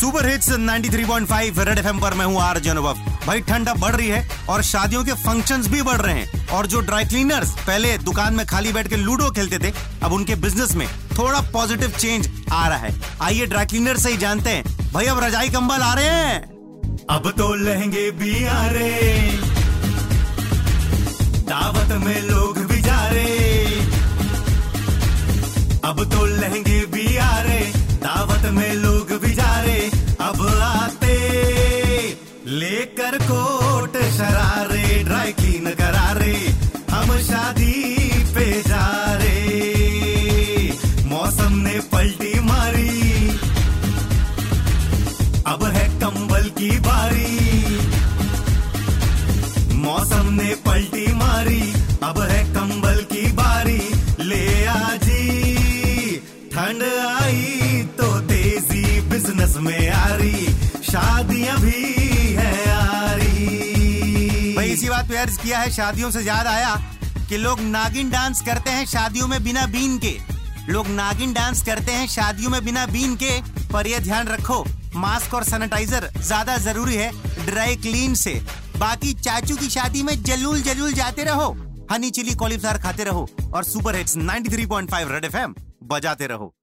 Super hits 93.5 red FM पर मैं हूँ आर अनुभव। भाई, ठंड बढ़ रही है और शादियों के फ़ंक्शंस भी बढ़ रहे हैं। और जो ड्राई क्लीनर्स पहले दुकान में खाली बैठ के लूडो खेलते थे, अब उनके बिज़नेस में थोड़ा पॉजिटिव चेंज आ रहा है। आइए ड्राई क्लीनर से ही जानते हैं। भाई, अब रजाई कंबल आ रहे हैं। अब तो लहंगे भी आ रहे दावत में लोग लेकर कोट, शरारे, ड्राई क्लीन करा रे हम शादी पे जा रे। मौसम ने पलटी मारी, अब है कंबल की बारी। मौसम ने पलटी मारी, अब है कंबल की बारी। ले आजी ठंड आई तो तेज़ी बिज़नेस में आ रही। शादियाँ भी रही बात पे अर्ज़ किया है, शादियों से याद आया कि लोग नागिन डांस करते हैं शादियों में बिना बीन के। लोग नागिन डांस करते हैं शादियों में बिना बीन के, पर यह ध्यान रखो, मास्क और सैनिटाइजर ज़्यादा ज़रूरी है ड्राई क्लीन से। बाकी चाचू की शादी में जलूल जलूल जाते रहो, हनी चिली कॉलीफ्लावर खाते रहो और सुपर हिट्स 93.5 रेड एफएम बजाते रहो।